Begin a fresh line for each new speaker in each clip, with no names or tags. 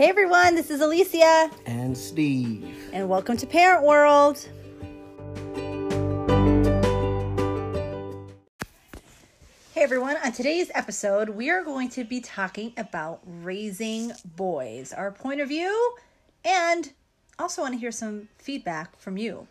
Hey everyone, this is Alicia,
and Steve.
and welcome to Parent World. Hey everyone, on today's episode, we are going to be talking about raising boys, our point of view, and also want to hear some feedback from you.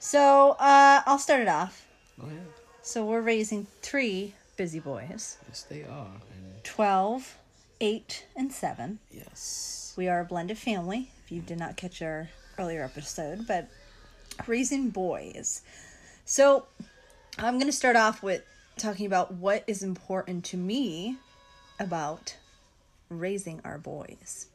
So, uh, I'll start it off.
Oh yeah,
So, we're raising three busy boys
yes they are. And
12, 8, and 7.
yes,
We are a blended family, if you did not catch our earlier episode, but raising boys. So I'm going to start off with talking about what is important to me about raising our boys.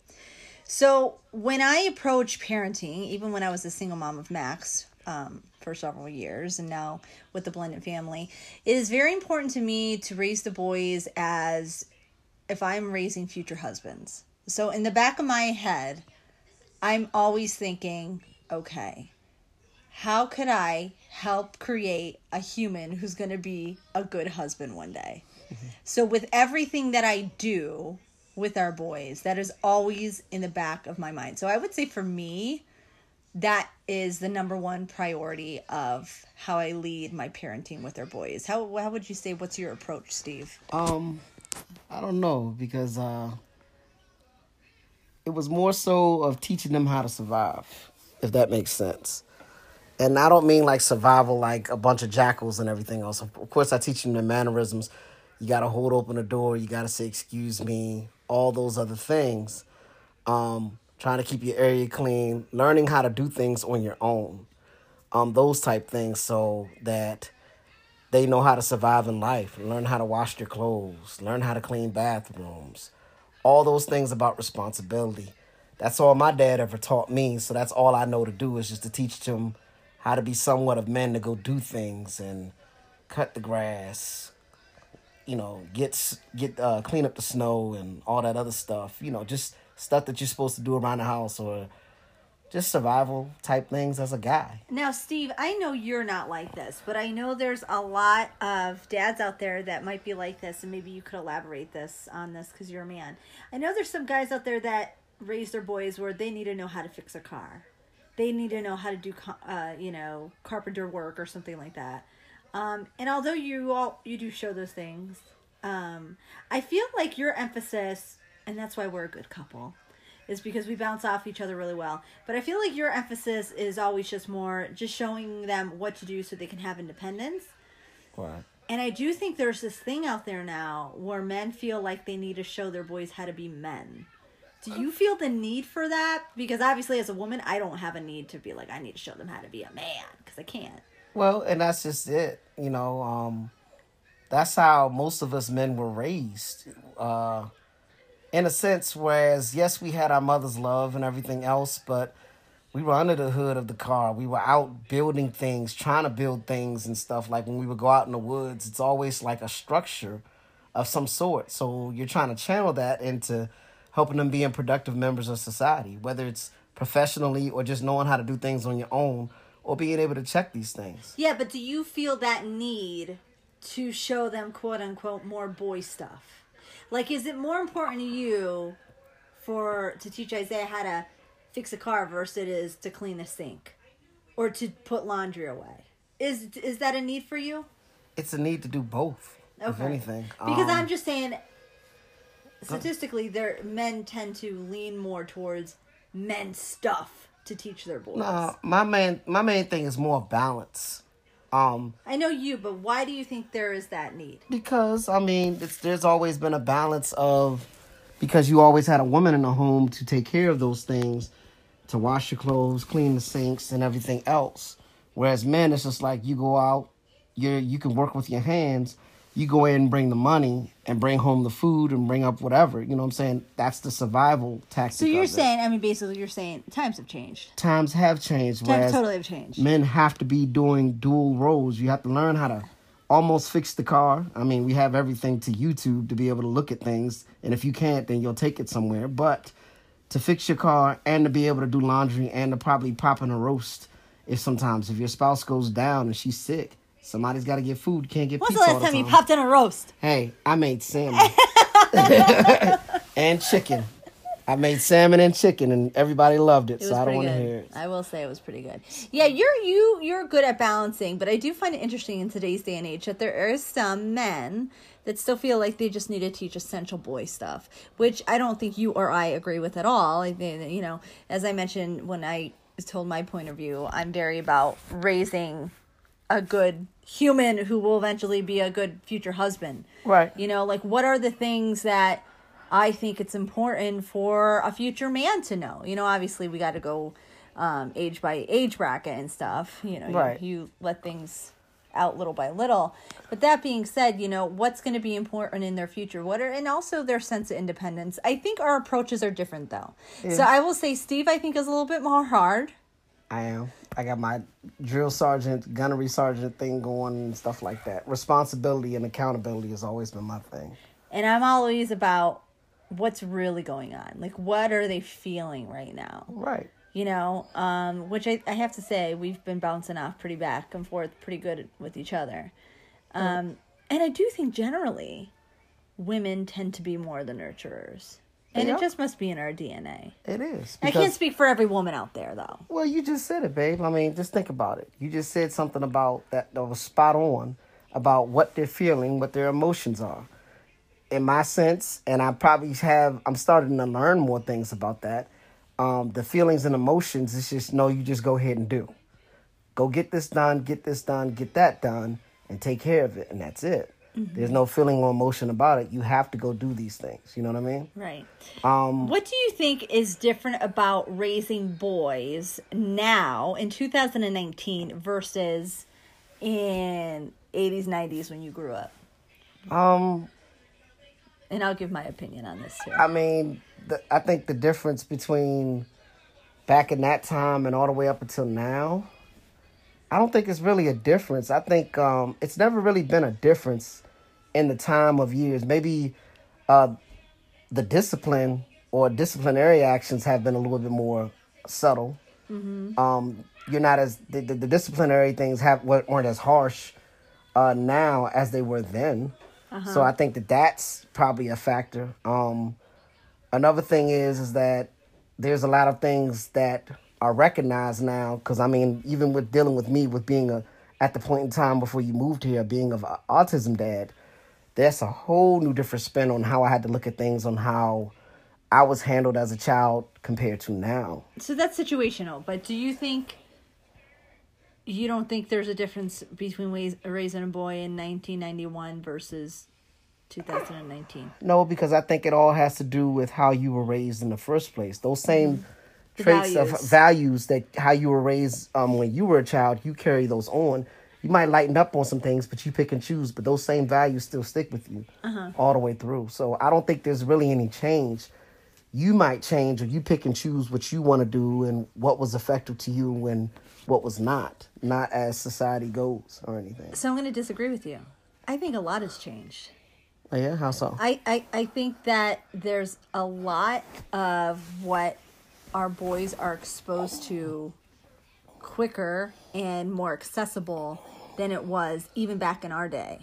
So when I approach parenting, even when I was a single mom of Max um, for several years, and now with the blended family, it is very important to me to raise the boys as if I'm raising future husbands. So in the back of my head, I'm always thinking, okay, how could I help create a human who's going to be a good husband one day? So with everything that I do with our boys, that is always in the back of my mind. So I would say for me, that is the number one priority of how I lead my parenting with our boys. How how would you say what's your approach, Steve?
um, I don't know because uh, it was more so of teaching them how to survive, if that makes sense. And I don't mean like survival, like a bunch of jackals and everything else. Of course, I teach them the mannerisms. You got to hold open the door. You got to say excuse me. All those other things. Um, trying to keep your area clean. Learning how to do things on your own. Um, those type things so that they know how to survive in life, learn how to wash their clothes, learn how to clean bathrooms, all those things about responsibility. That's all my dad ever taught me, so that's all I know to do is just to teach them how to be somewhat of men to go do things and cut the grass, you know, get get uh, clean up the snow and all that other stuff. You know, just stuff that you're supposed to do around the house or just survival type things as a guy.
Now, Steve, I know you're not like this, but I know there's a lot of dads out there that might be like this, and maybe you could elaborate this on this because you're a man. I know there's some guys out there that raise their boys where they need to know how to fix a car, they need to know how to do, uh, you know, carpenter work or something like that. Um, and although you all you do show those things, um, I feel like your emphasis, and that's why we're a good couple, is because we bounce off each other really well. But I feel like your emphasis is always just more just showing them what to do so they can have independence.
Right.
And I do think there's this thing out there now where men feel like they need to show their boys how to be men. Do you feel the need for that? Because obviously, as a woman, I don't have a need to be like, I need to show them how to be a man because I can't.
Well, and that's just it. You know, um, that's how most of us men were raised. Uh, in a sense, whereas, yes, we had our mother's love and everything else, but we were under the hood of the car. We were out building things, trying to build things and stuff. Like when we would go out in the woods, it's always like a structure of some sort. So you're trying to channel that into helping them being productive members of society, whether it's professionally or just knowing how to do things on your own or being able to check these things.
Yeah, but do you feel that need to show them quote unquote more boy stuff? Like is it more important to you for to teach Isaiah how to fix a car versus it is to clean a sink or to put laundry away? Is is that a need for you?
It's a need to do both, if anything.
Because
Um,
I'm just saying statistically there men tend to lean more towards men stuff to teach their boys.
No, my main my main thing is more balance. Um,
I know you, but why do you think there is that need?
because I mean, it's, there's always been a balance of because you always had a woman in the home to take care of those things, to wash your clothes, clean the sinks, and everything else. Whereas men, it's just like you go out, you you can work with your hands. You go in and bring the money and bring home the food and bring up whatever. You know what I'm saying? That's the survival tactic.
So you're saying, I mean, basically, you're saying times have changed.
times have changed.
Times totally have changed.
men have to be doing dual roles. You have to learn how to almost fix the car. I mean, we have everything to YouTube to be able to look at things, and if you can't, then you'll take it somewhere. But to fix your car and to be able to do laundry and to probably pop in a roast, if sometimes if your spouse goes down and she's sick, somebody's got to get food. Can't get
When's the last time
the
you popped in a roast?
Hey, I made salmon and chicken. I made salmon and chicken, and everybody loved it.
It
so I don't want to hear it.
I will say it was pretty good. Yeah, you're you you're good at balancing, but I do find it interesting in today's day and age that there are some men that still feel like they just need to teach essential boy stuff, which I don't think you or I agree with at all. I think you know, as I mentioned when I told my point of view, I'm very about raising a good human who will eventually be a good future husband.
Right.
You know, like what are the things that I think it's important for a future man to know? You know, obviously we got to go um, age by age bracket and stuff. You know,
Right.
you, let things out little by little. But that being said, you know, what's going to be important in their future? What are and also their sense of independence. I think our approaches are different though. So I will say Steve I think is a little bit more hard.
I am. I got my drill sergeant, gunnery sergeant thing going and stuff like that. Responsibility and accountability has always been my thing.
And I'm always about what's really going on. Like what are they feeling right now?
Right.
you know um, which I, I have to say we've been bouncing off pretty back and forth pretty good with each other um, and i do think generally women tend to be more the nurturers and
Yeah.
it just must be in our dna
It is.
i can't speak for every woman out there though
Well, you just said it, babe. I mean, just think about it. You just said something about that that was spot on about what they're feeling, what their emotions are. In my sense, and I probably have, I'm starting to learn more things about that. Um, the feelings and emotions, it's just no, you just go ahead and do. Go get this done, get this done, get that done, and take care of it, and that's it. There's no feeling or emotion about it. You have to go do these things. You know what I mean?
right
Um,
what do you think is different about raising boys now in 2019 versus in 80s 90s when you grew up
um,
and i'll give my opinion on this too
I mean, the, I think the difference between back in that time and all the way up until now, I don't think it's really a difference. I think um, it's never really been a difference in the time of years. Maybe uh, the discipline or disciplinary actions have been a little bit more subtle. Um, you're not as the, the, the disciplinary things have weren't as harsh uh, now as they were then. So I think that that's probably a factor. Um, another thing is is that there's a lot of things that are recognized now because i mean even with dealing with me with being a at the point in time before you moved here being of a autism dad that's a whole new different spin on how i had to look at things on how i was handled as a child compared to now.
So that's situational, but do you think you don't think there's a difference between ways, raising a boy in 1991 versus 2019?
no because i think it all has to do with how you were raised in the first place. Those same
The
traits
values.
of values. that how you were raised um, when you were a child you carry those on. You might lighten up on some things but you pick and choose but those same values still stick with you all the way through. So i don't think there's really any change. You might change or you pick and choose what you want to do and what was effective to you and what was not not as society goes or anything.
So I'm going to disagree with you. I think a lot has changed.
oh, yeah? How so?
I, I, I think that there's a lot of what our boys are exposed to quicker and more accessible than it was even back in our day.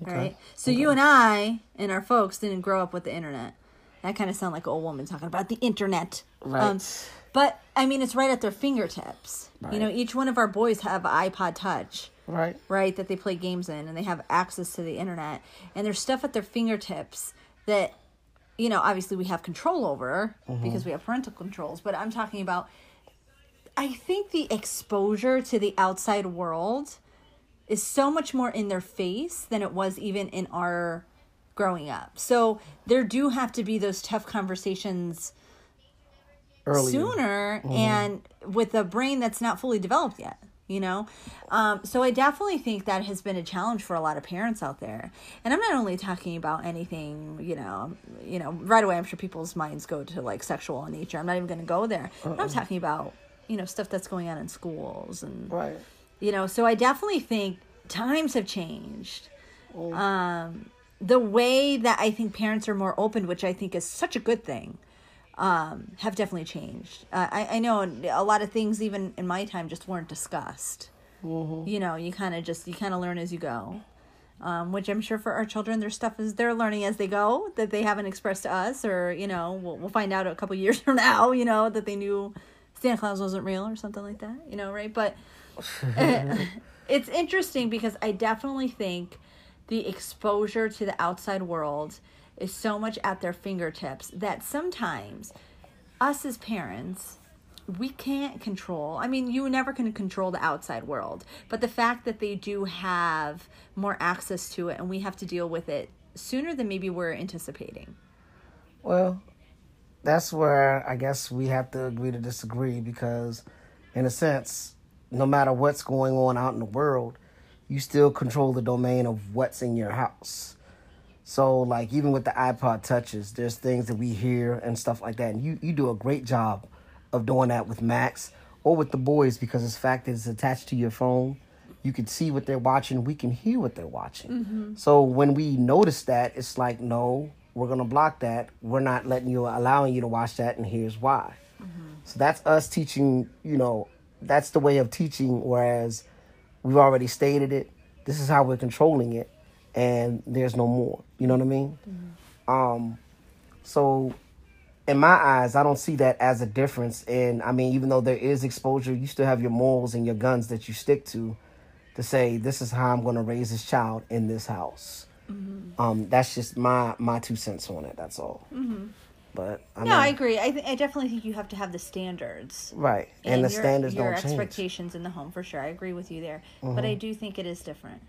Right? So you and I and our folks didn't grow up with the internet. That kind of sound like an old woman talking about the internet. Um,
Right.
but I mean, it's right at their fingertips. Right. You know, each one of our boys have iPod Touch
right
right that they play games in and they have access to the internet and there's stuff at their fingertips that you know obviously we have control over mm-hmm. because we have parental controls but i'm talking about i think the exposure to the outside world is so much more in their face than it was even in our growing up. So there do have to be those tough conversations
earlier.
sooner mm-hmm. and with a brain that's not fully developed yet you know? Um, so i definitely think that has been a challenge for a lot of parents out there. And i'm not only talking about anything you know you know right away i'm sure people's minds go to like sexual in nature. I'm not even going to go there. But i'm talking about you know stuff that's going on in schools and
right.
you know so i definitely think times have changed. Um, the way that i think parents are more open which i think is such a good thing um, have definitely changed. Uh, I, I know a lot of things even in my time just weren't discussed. You know you kind of just you kind of learn as you go. Um, which I'm sure for our children, their stuff is they're learning as they go that they haven't expressed to us, or you know, we'll, we'll find out a couple years from now, you know, that they knew Santa Claus wasn't real or something like that, you know, right? But it's interesting because I definitely think the exposure to the outside world is so much at their fingertips that sometimes us as parents we can't control i mean you never can control the outside world but the fact that they do have more access to it and we have to deal with it sooner than maybe we're anticipating
Well, that's where I guess we have to agree to disagree because, in a sense, no matter what's going on out in the world, you still control the domain of what's in your house. So, like, even with the iPod touches, there's things that we hear and stuff like that. And you, you do a great job of doing that with Max or with the boys because it's fact that it's attached to your phone. You can see what they're watching, we can hear what they're watching. Mm-hmm. So, when we notice that, it's like, no, we're going to block that. We're not letting you, allowing you to watch that, and here's why. Mm-hmm. So, that's us teaching, you know, that's the way of teaching, whereas we've already stated it. This is how we're controlling it, and there's no more. You know what I mean? Um, so in my eyes, I don't see that as a difference. And I mean, even though there is exposure, you still have your morals and your guns that you stick to, to say this is how I'm going to raise this child in this house. Um, that's just my my two cents on it. That's all. But I
no i agree I, th- I definitely think you have to have the standards
right, and, the
your,
standards
your
don't change. Mm-hmm.
expectations in the home for sure. I agree with you there, but I do think it is different.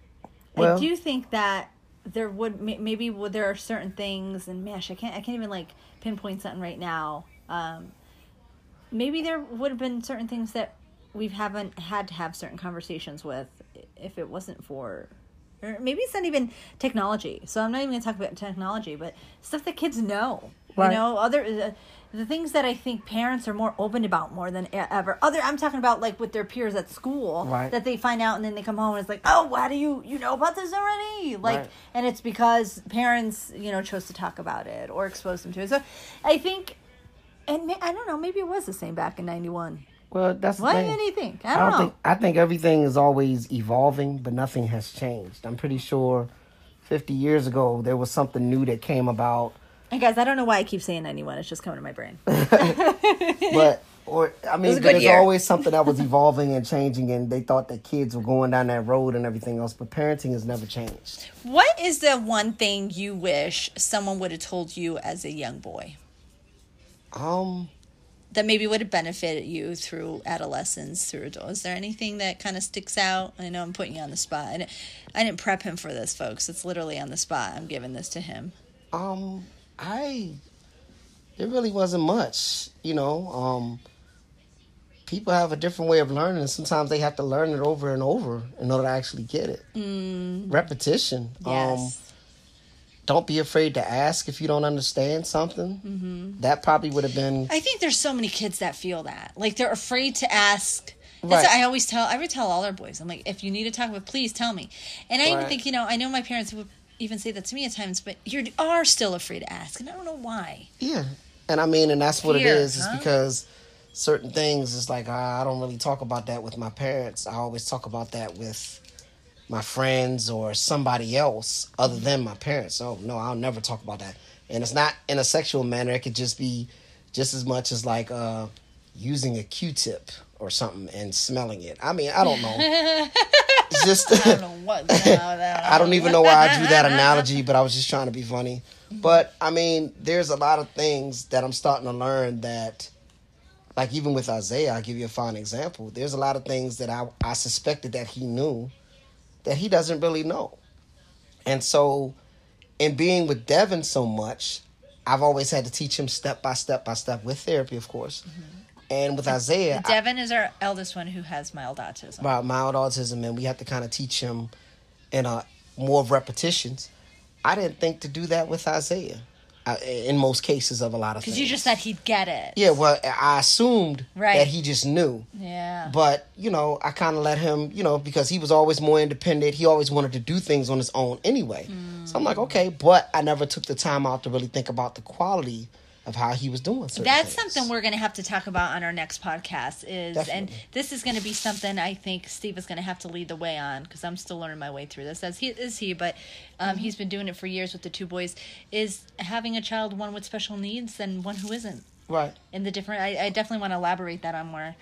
Well-
I do think that there would maybe would there are certain things and mash I can't I can't even like pinpoint something right now. Um, maybe there would have been certain things that we haven't had to have certain conversations with if it wasn't for or maybe it's not even technology. So I'm not even going to talk about technology, but stuff that kids know.
Right.
You know, other uh, the things that I think parents are more open about more than ever. Other I'm talking about like with their peers at school
Right.
that they find out and then they come home and it's like, "Oh, why do you you know about this already?" Like
Right.
and it's because parents, you know, chose to talk about it or expose them to it. So I think and I don't know, maybe it was the same back in 91.
Well, that's the
What
thing.
do you think? I
I
don't,
don't
know.
think I think everything is always evolving, but nothing has changed. I'm pretty sure 50 years ago there was something new that came about,
and guys, I don't know why I keep saying 91. It's just coming to my brain.
but or I mean,
was a
but
good
there's
year.
always something that was evolving and changing, and they thought that kids were going down that road and everything else. But parenting has never changed.
What is the one thing you wish someone would have told you as a young boy
Um,
that maybe would have benefited you through adolescence, through adult? Is there anything that kind of sticks out? I know I'm putting you on the spot. I didn't, I didn't prep him for this, folks. It's literally on the spot. I'm giving this to him.
um, I it really wasn't much, you know. Um, people have a different way of learning, and sometimes they have to learn it over and over in order to actually get it. Repetition. Um,
Yes.
don't be afraid to ask if you don't understand something. Mm-hmm. That probably would have been
I think there's so many kids that feel that. Like they're afraid to ask. That's
Right.
I always tell I would tell all our boys. I'm like, if you need to talk about please tell me. And I even think, you know, I know my parents would even say that to me at times, but you are still afraid to ask. And I don't know why.
yeah. And I mean, and that's what
Fear,
it is. Is because certain things is like I I don't really talk about that with my parents. I always talk about that with my friends or somebody else other than my parents. Oh no, I'll never talk about that. And it's not in a sexual manner. It could just be just as much as like uh using a Q-tip or something and smelling it. I mean, I don't know. Just
I don't know what. no, no, no.
I don't even know why I drew that analogy, but I was just trying to be funny. Mm-hmm. But I mean, there's a lot of things that I'm starting to learn that, like even with Isaiah, I'll give you a fine example. There's a lot of things that I, I suspected that he knew that he doesn't really know. And so, in being with Devin so much, I've always had to teach him step by step by step with therapy, of course. Mm-hmm. And with Isaiah, I-
Devin is our eldest one who has mild autism.
about mild autism and we have to kind of teach him in a more of repetitions. I didn't think to do that with Isaiah uh, in most cases of a lot of things.
Because you just said he'd get it.
yeah, well, I assumed
Right.
that he just knew.
Yeah.
But, you know, I kind of let him, you know, because he was always more independent. He always wanted to do things on his own anyway. So I'm like, okay, but I never took the time out to really think about the quality of how he was doing.
That's
things.
something we're going to have to talk about on our next podcast. Is and this is going to be something I think Steve is going to have to lead the way on because I'm still learning my way through this. As he is he, but um,
Mm-hmm.
he's been doing it for years with the two boys. Is having a child one with special needs and one who isn't.
right.
In the different, I, I definitely want to elaborate that on more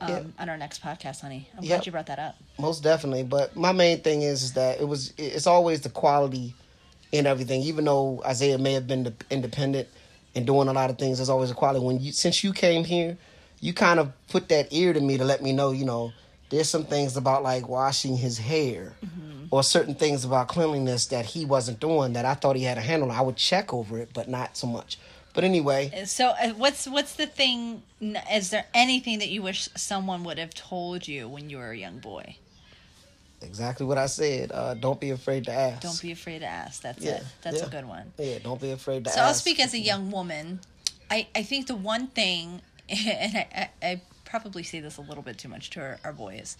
um,
Yeah.
on our next podcast, honey. I'm
Yep.
glad you brought that up.
Most definitely, but my main thing is, is that it was it's always the quality in everything. Even though Isaiah may have been independent and doing a lot of things, there's always a quality. When you since you came here, you kind of put that ear to me to let me know, you know, there's some things about like washing his hair or certain things about cleanliness that he wasn't doing that I thought he had a handle on. I would check over it, but not so much. But anyway,
So, uh, what's what's the thing? Is there anything that you wish someone would have told you when you were a young boy?
Exactly what I said. Uh, don't be afraid to ask.
Don't be afraid to ask. That's
Yeah,
it. That's
yeah.
a good one.
Yeah, don't be afraid to
So
ask.
I'll speak as a young woman. I, I think the one thing, and I, I, I probably say this a little bit too much to our, our boys,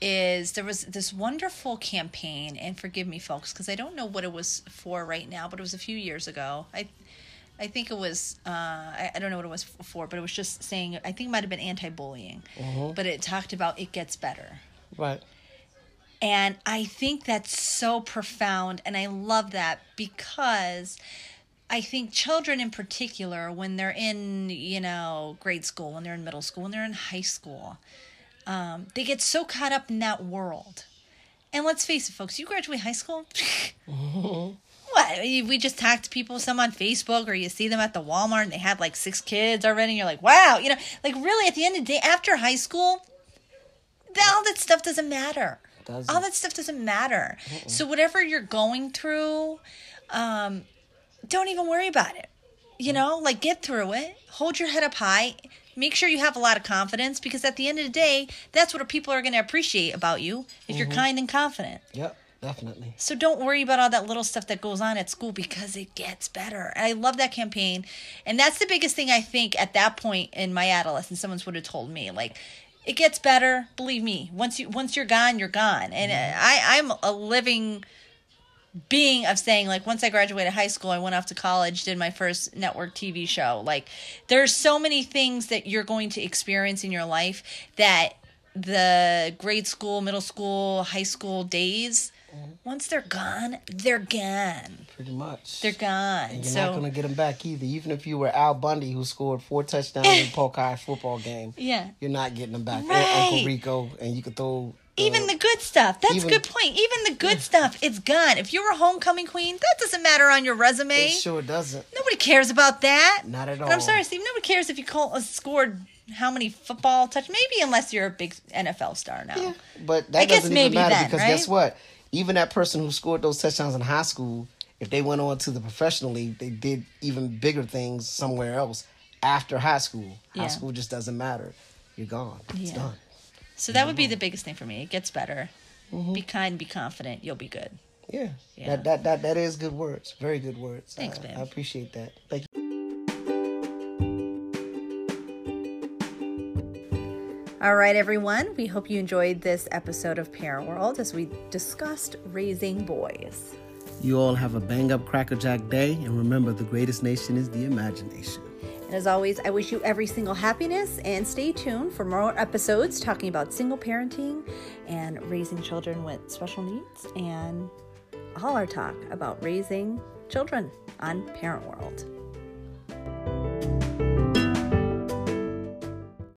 is there was this wonderful campaign, and forgive me, folks, because I don't know what it was for right now, but it was a few years ago. I I think it was uh, I, I don't know what it was for, but it was just saying I think it might have been anti-bullying, but it talked about it gets better.
Right.
And I think that's so profound. And I love that because I think children in particular, when they're in, you know, grade school, when they're in middle school, when they're in high school, um, they get so caught up in that world. And let's face it, folks, you graduate high school. What? We just talk to people, some on Facebook, or you see them at the Walmart and they have like six kids already, and you're like, wow, you know, like really at the end of the day, after high school, all that stuff doesn't matter. All that stuff doesn't matter. So whatever you're going through, um, don't even worry about it. You know, like get through it. Hold your head up high. Make sure you have a lot of confidence because at the end of the day, that's what people are going to appreciate about you if you're kind and confident.
Yep, definitely.
So don't worry about all that little stuff that goes on at school because it gets better. And I love that campaign. And that's the biggest thing I think at that point in my adolescence someone would have told me like it gets better, believe me. Once you once you're gone, you're gone. And mm-hmm. I I'm a living being of saying like once I graduated high school, I went off to college, did my first network TV show. Like there's so many things that you're going to experience in your life that the grade school, middle school, high school days, once they're gone, they're gone.
Pretty much.
They're gone.
You're
so
not gonna get them back either. Even if you were Al Bundy, who scored four touchdowns in a Polk High football game,
yeah.
you're not getting them back. Or
Right.
Uncle Rico, and you could throw.
Even the good stuff. That's
even-
a good point. Even the good stuff, it's gone. If you're a homecoming queen, that doesn't matter on your resume.
It sure doesn't.
Nobody cares about that.
Not at
And I'm sorry, Steve. Nobody cares if you call, uh, scored how many football touch. Maybe unless you're a big NFL star now.
Yeah, but
I
that
guess
doesn't
maybe
even matter
then,
because
right?
guess what? Even that person who scored those touchdowns in high school, if they went on to the professional league, they did even bigger things somewhere else after high school.
Yeah.
High school just doesn't matter. You're gone. It's
Yeah.
done.
So that would be the biggest thing for me. It gets better. Mm-hmm. Be kind. Be confident. You'll be good.
Yeah.
Yeah.
That, that that that is good words. Very good words.
Thanks,
I,
babe.
I appreciate that. Thank you.
All right, everyone. We hope you enjoyed this episode of Parent World as we discussed raising boys.
You all have a bang up crackerjack day, and remember, the greatest nation is the imagination.
And as always, I wish you every single happiness and stay tuned for more episodes talking about single parenting and raising children with special needs and all our talk about raising children on Parent World.